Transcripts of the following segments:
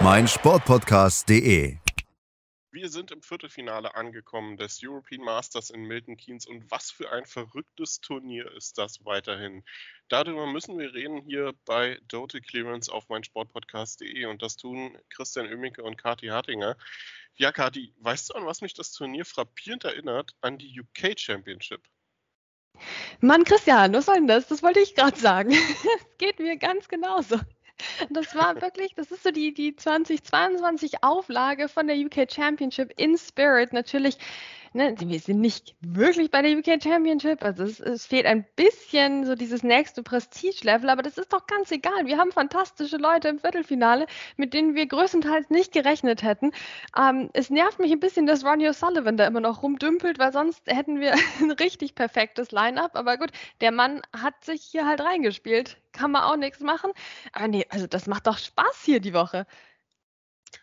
meinsportpodcast.de. Wir sind im Viertelfinale angekommen des European Masters in Milton Keynes und was für ein verrücktes Turnier ist das weiterhin. Darüber müssen wir reden hier bei Total Clearance auf meinsportpodcast.de und das tun Christian Oemicke und Kati Hartinger. Ja, Kati, weißt du, an was mich das Turnier frappierend erinnert? An die UK Championship. Mann, Christian, was soll denn das? Das wollte ich gerade sagen. Es geht mir ganz genauso. Das war wirklich, das ist so die, die 2022 Auflage von der UK Championship in Spirit. Natürlich ne, wir sind nicht wirklich bei der UK Championship. Also es, es fehlt ein bisschen so dieses nächste Prestige-Level, aber das ist doch ganz egal. Wir haben fantastische Leute im Viertelfinale, mit denen wir größtenteils nicht gerechnet hätten. Ähm, es nervt mich ein bisschen, dass Ronnie O'Sullivan da immer noch rumdümpelt, weil sonst hätten wir ein richtig perfektes Line-up. Aber gut, der Mann hat sich hier halt reingespielt. Kann man auch nichts machen. Aber nee, also das macht doch Spaß hier die Woche.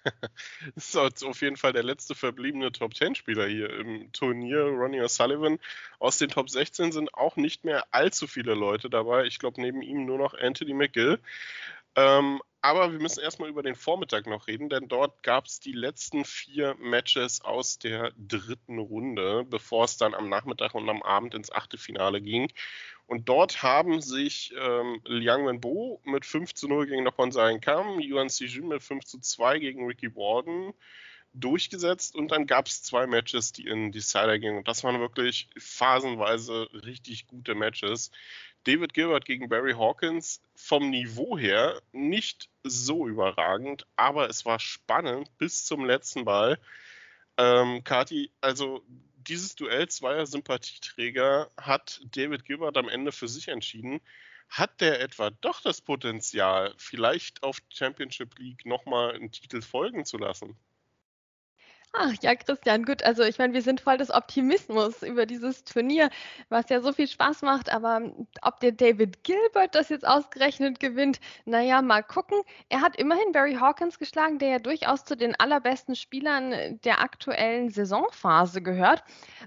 ist auf jeden Fall der letzte verbliebene Top 10 Spieler hier im Turnier. Ronnie O'Sullivan. Aus den Top 16 sind auch nicht mehr allzu viele Leute dabei. Ich glaube, neben ihm nur noch Anthony McGill. Ähm, aber wir müssen erstmal über den Vormittag noch reden, denn dort gab es die letzten vier Matches aus der dritten Runde, bevor es dann am Nachmittag und am Abend ins Achtelfinale ging. Und dort haben sich ähm, Liang Wenbo mit 5 zu 0 gegen Nopon Sain Kam, Yuan Sijun mit 5 zu 2 gegen Ricky Warden durchgesetzt und dann gab es zwei Matches, die in Decider gingen. Und das waren wirklich phasenweise richtig gute Matches. David Gilbert gegen Barry Hawkins vom Niveau her nicht so überragend, aber es war spannend bis zum letzten Ball. Ähm, Kati, also dieses Duell zweier Sympathieträger hat David Gilbert am Ende für sich entschieden. Hat der etwa doch das Potenzial, vielleicht auf Championship League nochmal einen Titel folgen zu lassen? Ach ja, Christian, gut. Also ich meine, wir sind voll des Optimismus über dieses Turnier, was ja so viel Spaß macht. Aber ob der David Gilbert das jetzt ausgerechnet gewinnt, naja, mal gucken. Er hat immerhin Barry Hawkins geschlagen, der ja durchaus zu den allerbesten Spielern der aktuellen Saisonphase gehört.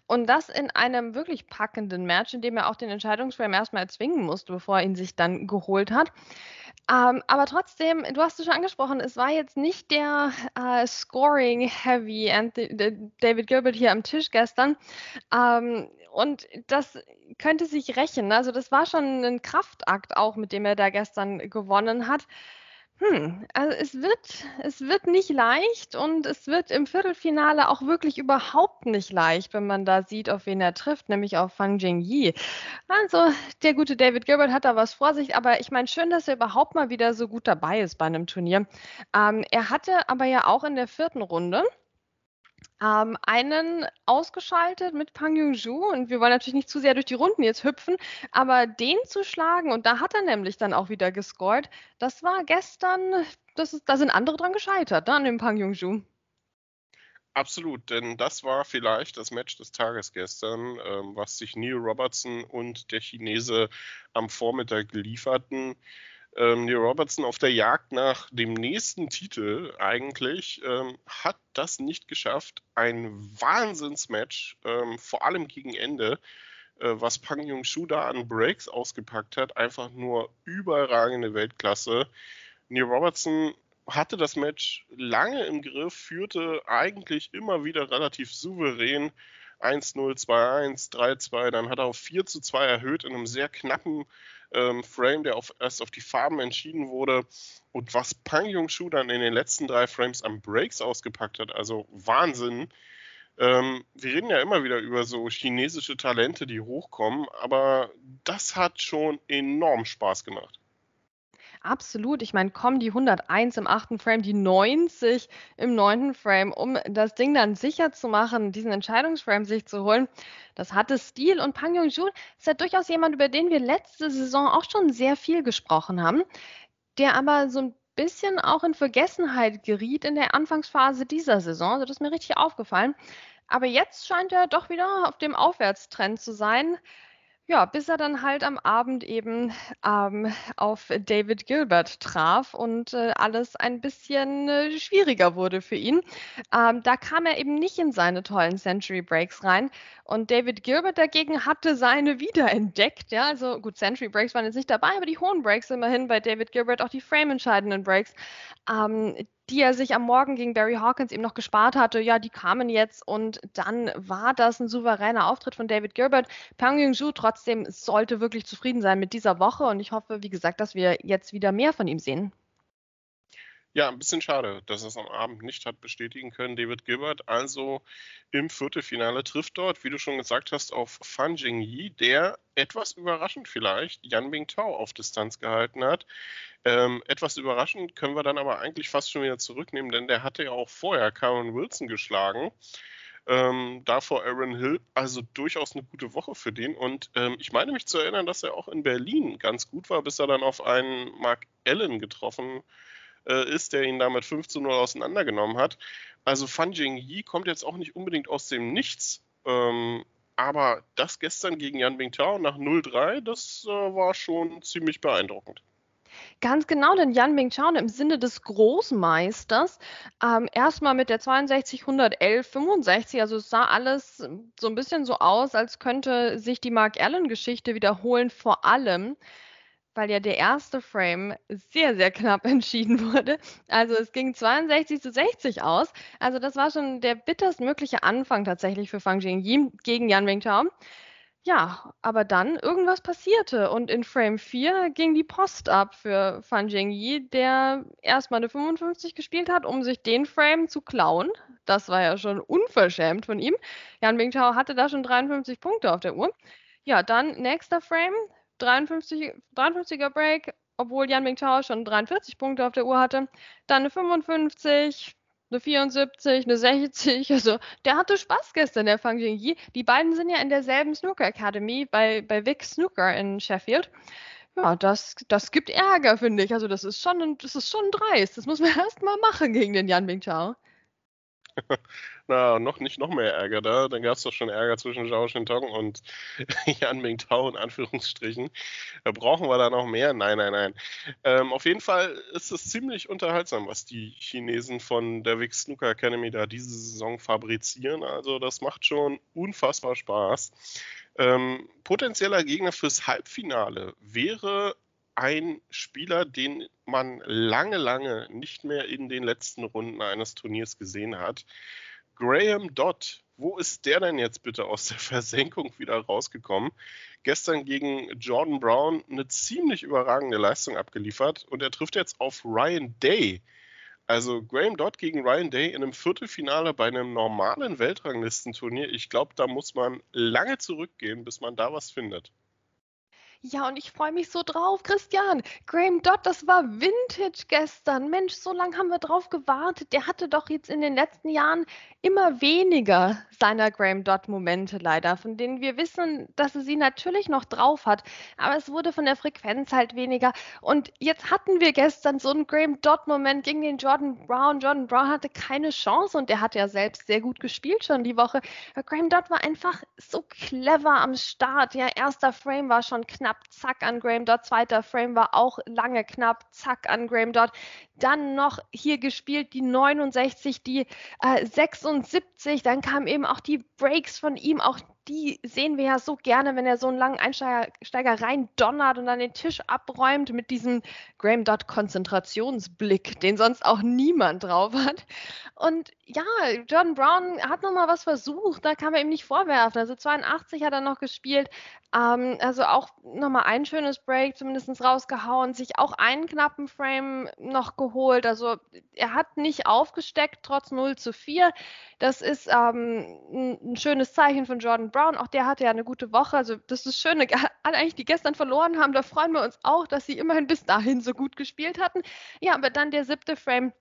Und das in einem wirklich packenden Match, in dem er auch den Entscheidungsframe erstmal erzwingen musste, bevor er ihn sich dann geholt hat. Ähm, aber trotzdem, du hast es schon angesprochen, es war jetzt nicht der äh, Scoring-Heavy David Gilbert hier am Tisch gestern. Ähm, und das könnte sich rächen. Also das war schon ein Kraftakt auch, mit dem er da gestern gewonnen hat. Hm, also es wird, es wird nicht leicht und es wird im Viertelfinale auch wirklich überhaupt nicht leicht, wenn man da sieht, auf wen er trifft, nämlich auf Fang Jingyi. Also der gute David Gilbert hat da was vor sich, aber ich meine schön, dass er überhaupt mal wieder so gut dabei ist bei einem Turnier. Ähm, er hatte aber ja auch in der vierten Runde ähm, einen ausgeschaltet mit Pang Yung-ju und wir wollen natürlich nicht zu sehr durch die Runden jetzt hüpfen, aber den zu schlagen und da hat er nämlich dann auch wieder gescored, das war gestern, das ist, da sind andere dran gescheitert, ne, an dem Pang Yung-ju. Absolut, denn das war vielleicht das Match des Tages gestern, ähm, was sich Neil Robertson und der Chinese am Vormittag lieferten ähm, Neil Robertson auf der Jagd nach dem nächsten Titel eigentlich ähm, hat das nicht geschafft. Ein Wahnsinnsmatch, ähm, vor allem gegen Ende, äh, was Pang Jung-Shu da an Breaks ausgepackt hat. Einfach nur überragende Weltklasse. Neil Robertson hatte das Match lange im Griff, führte eigentlich immer wieder relativ souverän 1-0, 2-1, 3-2, dann hat er auf 4 2 erhöht in einem sehr knappen ähm, Frame, der auf, erst auf die Farben entschieden wurde. Und was Pang Jung-Shu dann in den letzten drei Frames am Breaks ausgepackt hat, also Wahnsinn. Ähm, wir reden ja immer wieder über so chinesische Talente, die hochkommen, aber das hat schon enorm Spaß gemacht. Absolut. Ich meine, kommen die 101 im achten Frame, die 90 im neunten Frame, um das Ding dann sicher zu machen, diesen Entscheidungsframe sich zu holen. Das hatte Stil und Pang Yong-jun ist ja durchaus jemand, über den wir letzte Saison auch schon sehr viel gesprochen haben, der aber so ein bisschen auch in Vergessenheit geriet in der Anfangsphase dieser Saison. Also das ist mir richtig aufgefallen. Aber jetzt scheint er doch wieder auf dem Aufwärtstrend zu sein. Ja, bis er dann halt am Abend eben ähm, auf David Gilbert traf und äh, alles ein bisschen äh, schwieriger wurde für ihn. Ähm, da kam er eben nicht in seine tollen Century Breaks rein. Und David Gilbert dagegen hatte seine wiederentdeckt. Ja, also gut, Century Breaks waren jetzt nicht dabei, aber die hohen Breaks immerhin bei David Gilbert, auch die frame-entscheidenden Breaks. Ähm, die er sich am Morgen gegen Barry Hawkins eben noch gespart hatte, ja, die kamen jetzt und dann war das ein souveräner Auftritt von David Gilbert. Pang Ying-Ju trotzdem sollte wirklich zufrieden sein mit dieser Woche und ich hoffe, wie gesagt, dass wir jetzt wieder mehr von ihm sehen. Ja, ein bisschen schade, dass er es am Abend nicht hat bestätigen können. David Gilbert also im Viertelfinale trifft dort, wie du schon gesagt hast, auf Fan Jingyi, der etwas überraschend vielleicht Yan Bingtao auf Distanz gehalten hat. Ähm, etwas überraschend können wir dann aber eigentlich fast schon wieder zurücknehmen, denn der hatte ja auch vorher Karen Wilson geschlagen. Ähm, davor Aaron Hill, also durchaus eine gute Woche für den. Und ähm, ich meine mich zu erinnern, dass er auch in Berlin ganz gut war, bis er dann auf einen Mark Allen getroffen hat äh, ist, der ihn damit 5 zu 0 auseinandergenommen hat. Also Fan Yi kommt jetzt auch nicht unbedingt aus dem Nichts. Ähm, aber das gestern gegen Yan Bingtao nach 0-3, das äh, war schon ziemlich beeindruckend. Ganz genau, denn Yan Mingchao im Sinne des Großmeisters ähm, erstmal mit der 62 111 65, also es sah alles so ein bisschen so aus, als könnte sich die Mark Allen Geschichte wiederholen, vor allem weil ja der erste Frame sehr, sehr knapp entschieden wurde. Also es ging 62 zu 60 aus. Also das war schon der bitterstmögliche Anfang tatsächlich für Fang Jingyi gegen Yan Mingtao. Ja, aber dann irgendwas passierte und in Frame 4 ging die Post ab für Fan Jingyi, der erstmal eine 55 gespielt hat, um sich den Frame zu klauen. Das war ja schon unverschämt von ihm. Yan Mingtao hatte da schon 53 Punkte auf der Uhr. Ja, dann nächster Frame, 53, 53er Break, obwohl Jan Mingtao schon 43 Punkte auf der Uhr hatte. Dann eine 55, eine 74, eine 60. Also der hatte Spaß gestern, der Fang Jingyi. Die beiden sind ja in derselben Snooker Academy bei, bei Vic Snooker in Sheffield. Ja, das, das gibt Ärger, finde ich. Also das ist schon, das ist schon dreist. Das muss man erst mal machen gegen den Yan Mingtao. Na, noch nicht noch mehr Ärger da. Dann gab es doch schon Ärger zwischen Zhao Shintong und Yan Mingtao in Anführungsstrichen. Da brauchen wir da noch mehr? Nein, nein, nein. Ähm, auf jeden Fall ist es ziemlich unterhaltsam, was die Chinesen von der Vic Snooker Academy da diese Saison fabrizieren. Also das macht schon unfassbar Spaß. Ähm, potenzieller Gegner fürs Halbfinale wäre ein Spieler, den man lange, lange nicht mehr in den letzten Runden eines Turniers gesehen hat. Graham Dodd, wo ist der denn jetzt bitte aus der Versenkung wieder rausgekommen? Gestern gegen Jordan Brown eine ziemlich überragende Leistung abgeliefert und er trifft jetzt auf Ryan Day. Also Graham Dodd gegen Ryan Day in einem Viertelfinale bei einem normalen Weltranglistenturnier. Ich glaube, da muss man lange zurückgehen, bis man da was findet. Ja, und ich freue mich so drauf, Christian. Graham Dodd, das war Vintage gestern. Mensch, so lange haben wir drauf gewartet. Der hatte doch jetzt in den letzten Jahren immer weniger seiner Graham Dodd-Momente leider, von denen wir wissen, dass er sie natürlich noch drauf hat. Aber es wurde von der Frequenz halt weniger. Und jetzt hatten wir gestern so einen Graham Dodd-Moment gegen den Jordan Brown. Jordan Brown hatte keine Chance und der hat ja selbst sehr gut gespielt schon die Woche. Graham Dodd war einfach so clever am Start. Ja, erster Frame war schon knapp knapp, zack an Graham Dodd. Zweiter Frame war auch lange knapp, zack an Graham Dodd. Dann noch hier gespielt die 69, die äh, 76. Dann kamen eben auch die Breaks von ihm, auch die sehen wir ja so gerne, wenn er so einen langen Einsteiger rein donnert und dann den Tisch abräumt mit diesem Graham Dodd Konzentrationsblick, den sonst auch niemand drauf hat. Und ja, Jordan Brown hat nochmal was versucht, da kann man ihm nicht vorwerfen. Also 82 hat er noch gespielt, ähm, also auch nochmal ein schönes Break zumindest rausgehauen, sich auch einen knappen Frame noch geholt. Also er hat nicht aufgesteckt, trotz 0 zu 4. Das ist ähm, ein schönes Zeichen von Jordan Brown. Auch der hatte ja eine gute Woche. Also das ist schön. Alle eigentlich, die gestern verloren haben, da freuen wir uns auch, dass sie immerhin bis dahin so gut gespielt hatten. Ja, aber dann der siebte Frame.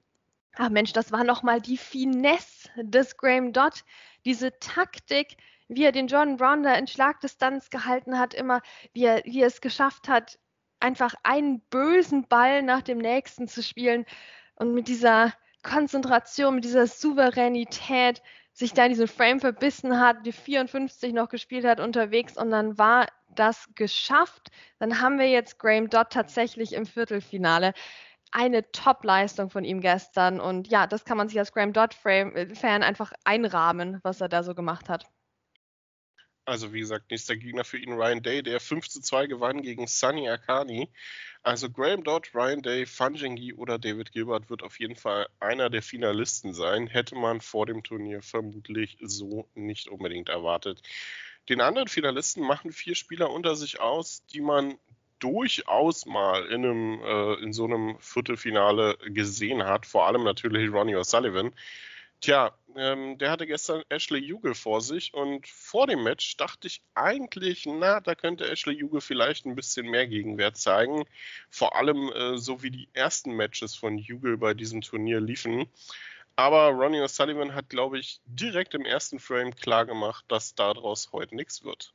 Ach Mensch, das war nochmal die Finesse des Graham Dodd. Diese Taktik, wie er den Jordan Brown da in Schlagdistanz gehalten hat, immer, wie er, wie er es geschafft hat, einfach einen bösen Ball nach dem nächsten zu spielen und mit dieser Konzentration, mit dieser Souveränität sich da in diesen Frame verbissen hat, die 54 noch gespielt hat unterwegs und dann war das geschafft. Dann haben wir jetzt Graham Dodd tatsächlich im Viertelfinale. Eine Top-Leistung von ihm gestern und ja, das kann man sich als Graham Dodd-Fan äh, einfach einrahmen, was er da so gemacht hat. Also wie gesagt, nächster Gegner für ihn Ryan Day, der 5 zu 2 gewann gegen Sunny Akani. Also Graham Dodd, Ryan Day, Fanjengi oder David Gilbert wird auf jeden Fall einer der Finalisten sein. Hätte man vor dem Turnier vermutlich so nicht unbedingt erwartet. Den anderen Finalisten machen vier Spieler unter sich aus, die man durchaus mal in, einem, äh, in so einem Viertelfinale gesehen hat. Vor allem natürlich Ronnie O'Sullivan. Tja, ähm, der hatte gestern Ashley Jugel vor sich und vor dem Match dachte ich eigentlich, na, da könnte Ashley Jugel vielleicht ein bisschen mehr Gegenwert zeigen. Vor allem äh, so wie die ersten Matches von Jugel bei diesem Turnier liefen. Aber Ronnie O'Sullivan hat, glaube ich, direkt im ersten Frame klargemacht, dass daraus heute nichts wird.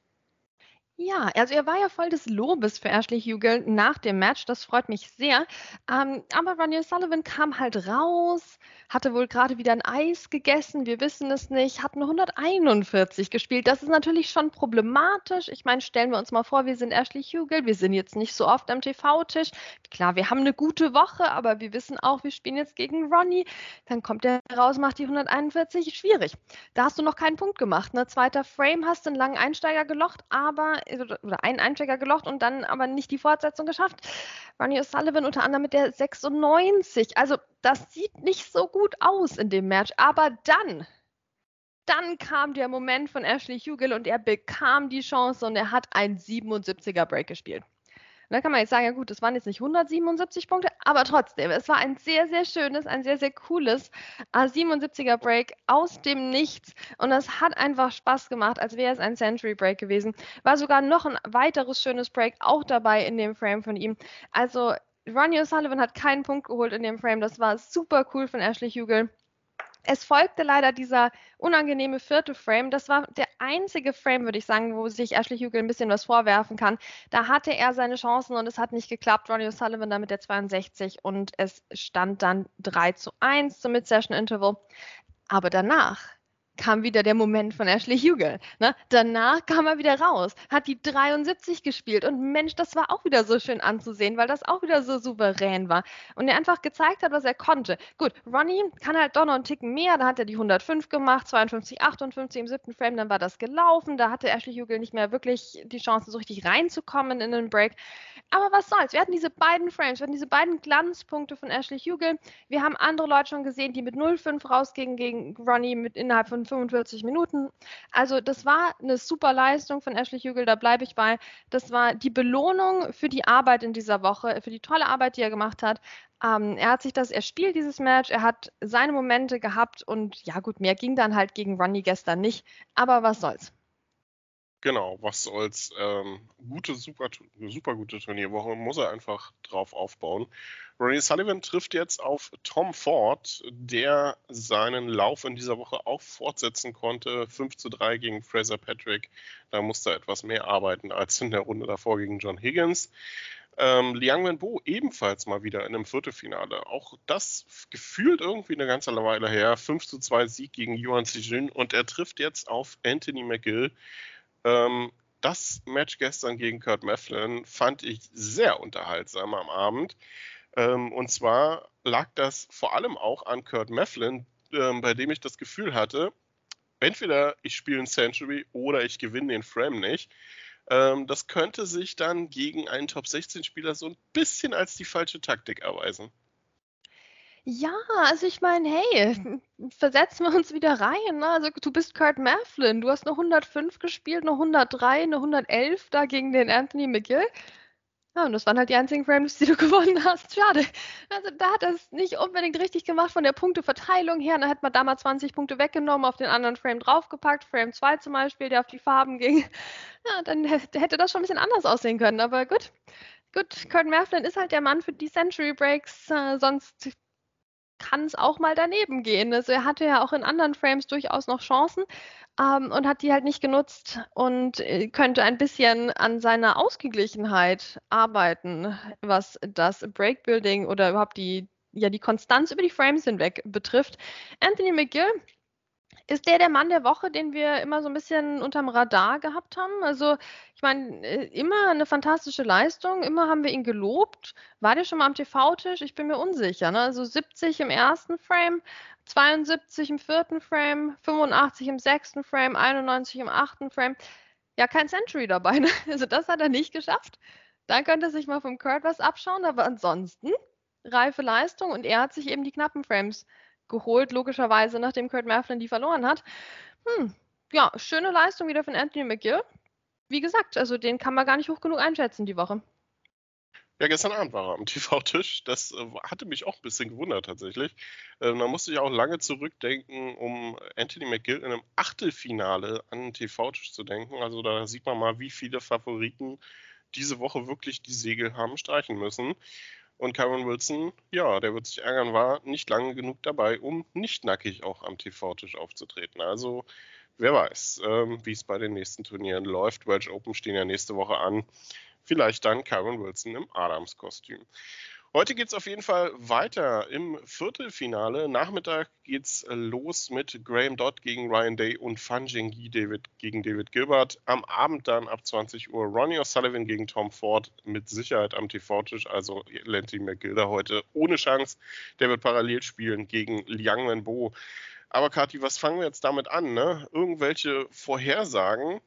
Ja, also er war ja voll des Lobes für Ashley Hugel nach dem Match. Das freut mich sehr. Ähm, aber Ronnie Sullivan kam halt raus, hatte wohl gerade wieder ein Eis gegessen. Wir wissen es nicht. Hat nur 141 gespielt. Das ist natürlich schon problematisch. Ich meine, stellen wir uns mal vor, wir sind Ashley Hugel. Wir sind jetzt nicht so oft am TV-Tisch. Klar, wir haben eine gute Woche, aber wir wissen auch, wir spielen jetzt gegen Ronnie. Dann kommt er raus, macht die 141. Schwierig. Da hast du noch keinen Punkt gemacht. Ne? Zweiter Frame hast einen langen Einsteiger gelocht, aber oder einen Einsteiger gelocht und dann aber nicht die Fortsetzung geschafft. Ronnie O'Sullivan unter anderem mit der 96. Also das sieht nicht so gut aus in dem Match. Aber dann, dann kam der Moment von Ashley Hugel und er bekam die Chance und er hat ein 77er Break gespielt. Und da kann man jetzt sagen, ja gut, das waren jetzt nicht 177 Punkte, aber trotzdem, es war ein sehr, sehr schönes, ein sehr, sehr cooles A77er Break aus dem Nichts. Und das hat einfach Spaß gemacht, als wäre es ein Century Break gewesen. War sogar noch ein weiteres schönes Break auch dabei in dem Frame von ihm. Also Ronnie O'Sullivan hat keinen Punkt geholt in dem Frame. Das war super cool von Ashley Hugel. Es folgte leider dieser unangenehme vierte Frame. Das war der einzige Frame, würde ich sagen, wo sich Ashley Hugel ein bisschen was vorwerfen kann. Da hatte er seine Chancen und es hat nicht geklappt. Ronnie O'Sullivan da mit der 62 und es stand dann 3 zu 1 zum Mid-Session Interval. Aber danach kam wieder der Moment von Ashley Hugel. Ne? Danach kam er wieder raus, hat die 73 gespielt und Mensch, das war auch wieder so schön anzusehen, weil das auch wieder so souverän war und er einfach gezeigt hat, was er konnte. Gut, Ronnie kann halt doch noch einen Ticken mehr, da hat er die 105 gemacht, 52, 58 im siebten Frame, dann war das gelaufen, da hatte Ashley Hugel nicht mehr wirklich die Chance, so richtig reinzukommen in den Break. Aber was soll's, wir hatten diese beiden Frames, wir hatten diese beiden Glanzpunkte von Ashley Hugel. Wir haben andere Leute schon gesehen, die mit 0,5 rausgingen gegen Ronnie mit innerhalb von 45 Minuten. Also das war eine super Leistung von Ashley Hügel, da bleibe ich bei. Das war die Belohnung für die Arbeit in dieser Woche, für die tolle Arbeit, die er gemacht hat. Ähm, er hat sich das, er spielt dieses Match, er hat seine Momente gehabt und ja gut, mehr ging dann halt gegen Ronnie gestern nicht. Aber was soll's. Genau, was soll's. Ähm, gute, super, super gute Turnierwoche, muss er einfach drauf aufbauen. Ronnie Sullivan trifft jetzt auf Tom Ford, der seinen Lauf in dieser Woche auch fortsetzen konnte. 5 zu 3 gegen Fraser Patrick. Da musste er etwas mehr arbeiten als in der Runde davor gegen John Higgins. Ähm, Liang Wenbo ebenfalls mal wieder in einem Viertelfinale. Auch das gefühlt irgendwie eine ganze Weile her. 5 zu 2 Sieg gegen Yuan Xijun und er trifft jetzt auf Anthony McGill. Ähm, das Match gestern gegen Kurt Mefflin fand ich sehr unterhaltsam am Abend. Ähm, und zwar lag das vor allem auch an Kurt Mefflin, ähm, bei dem ich das Gefühl hatte, entweder ich spiele ein Century oder ich gewinne den Frame nicht. Ähm, das könnte sich dann gegen einen Top 16 Spieler so ein bisschen als die falsche Taktik erweisen. Ja, also ich meine, hey, versetzen wir uns wieder rein. Ne? Also du bist Kurt Mafflin, du hast eine 105 gespielt, eine 103, eine 111 da gegen den Anthony McGill. Ja, und das waren halt die einzigen Frames, die du gewonnen hast. Schade. Also da hat er es nicht unbedingt richtig gemacht von der Punkteverteilung her. Da hätte man da mal 20 Punkte weggenommen, auf den anderen Frame draufgepackt. Frame 2 zum Beispiel, der auf die Farben ging. Ja, dann hätte das schon ein bisschen anders aussehen können. Aber gut. Gut, Kurt Mafflin ist halt der Mann für die Century Breaks. Äh, sonst kann es auch mal daneben gehen. Also er hatte ja auch in anderen Frames durchaus noch Chancen ähm, und hat die halt nicht genutzt und äh, könnte ein bisschen an seiner Ausgeglichenheit arbeiten, was das Breakbuilding oder überhaupt die, ja, die Konstanz über die Frames hinweg betrifft. Anthony McGill ist der der Mann der Woche, den wir immer so ein bisschen unterm Radar gehabt haben? Also, ich meine, äh, immer eine fantastische Leistung, immer haben wir ihn gelobt. War der schon mal am TV-Tisch? Ich bin mir unsicher. Ne? Also 70 im ersten Frame, 72 im vierten Frame, 85 im sechsten Frame, 91 im achten Frame. Ja, kein Century dabei. Ne? Also das hat er nicht geschafft. Dann könnte er sich mal vom Kurt was abschauen, aber ansonsten reife Leistung und er hat sich eben die knappen Frames geholt, logischerweise, nachdem Kurt Merflin die verloren hat. Hm, ja, schöne Leistung wieder von Anthony McGill. Wie gesagt, also den kann man gar nicht hoch genug einschätzen die Woche. Ja, gestern Abend war er am TV-Tisch. Das äh, hatte mich auch ein bisschen gewundert tatsächlich. Ähm, da musste ich auch lange zurückdenken, um Anthony McGill in einem Achtelfinale an den TV-Tisch zu denken. Also da sieht man mal, wie viele Favoriten diese Woche wirklich die Segel haben streichen müssen. Und Kyron Wilson, ja, der wird sich ärgern, war nicht lange genug dabei, um nicht nackig auch am TV-Tisch aufzutreten. Also wer weiß, ähm, wie es bei den nächsten Turnieren läuft. Welsh Open stehen ja nächste Woche an. Vielleicht dann Kyron Wilson im Adams-Kostüm. Heute geht es auf jeden Fall weiter im Viertelfinale. Nachmittag geht es los mit Graham Dodd gegen Ryan Day und Fan Zhengyi David gegen David Gilbert. Am Abend dann ab 20 Uhr Ronnie O'Sullivan gegen Tom Ford mit Sicherheit am TV-Tisch. Also Lenty McGilda heute ohne Chance. Der wird parallel spielen gegen Liang Wenbo. Aber Kati, was fangen wir jetzt damit an? Ne? Irgendwelche Vorhersagen?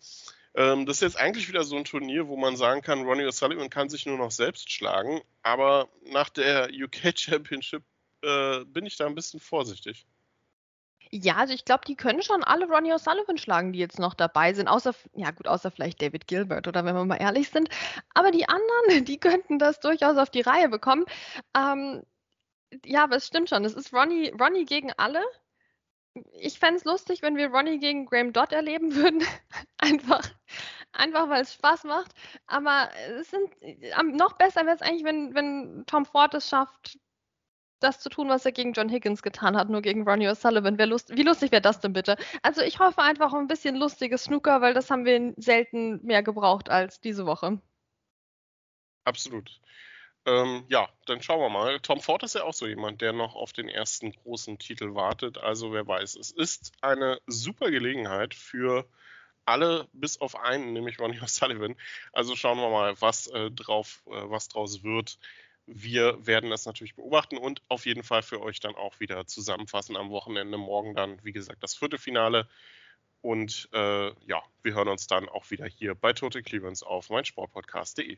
Ähm, das ist jetzt eigentlich wieder so ein Turnier, wo man sagen kann, Ronnie O'Sullivan kann sich nur noch selbst schlagen. Aber nach der UK Championship äh, bin ich da ein bisschen vorsichtig. Ja, also ich glaube, die können schon alle Ronnie O'Sullivan schlagen, die jetzt noch dabei sind. Außer, ja gut, außer vielleicht David Gilbert oder wenn wir mal ehrlich sind. Aber die anderen, die könnten das durchaus auf die Reihe bekommen. Ähm, ja, aber es stimmt schon. Es ist Ronnie, Ronnie gegen alle ich fände es lustig, wenn wir Ronnie gegen Graham Dodd erleben würden. einfach, einfach weil es Spaß macht. Aber es sind noch besser wäre es eigentlich, wenn, wenn Tom Ford es schafft, das zu tun, was er gegen John Higgins getan hat, nur gegen Ronnie O'Sullivan. Lust, wie lustig wäre das denn bitte? Also ich hoffe einfach ein bisschen lustiges Snooker, weil das haben wir selten mehr gebraucht als diese Woche. Absolut. Ähm, ja, dann schauen wir mal. Tom Ford ist ja auch so jemand, der noch auf den ersten großen Titel wartet. Also wer weiß, es ist eine super Gelegenheit für alle bis auf einen, nämlich Ronnie O'Sullivan. Also schauen wir mal, was äh, drauf, äh, was draus wird. Wir werden das natürlich beobachten und auf jeden Fall für euch dann auch wieder zusammenfassen am Wochenende. Morgen dann, wie gesagt, das vierte Finale. Und äh, ja, wir hören uns dann auch wieder hier bei Total Clearance auf meinsportpodcast.de.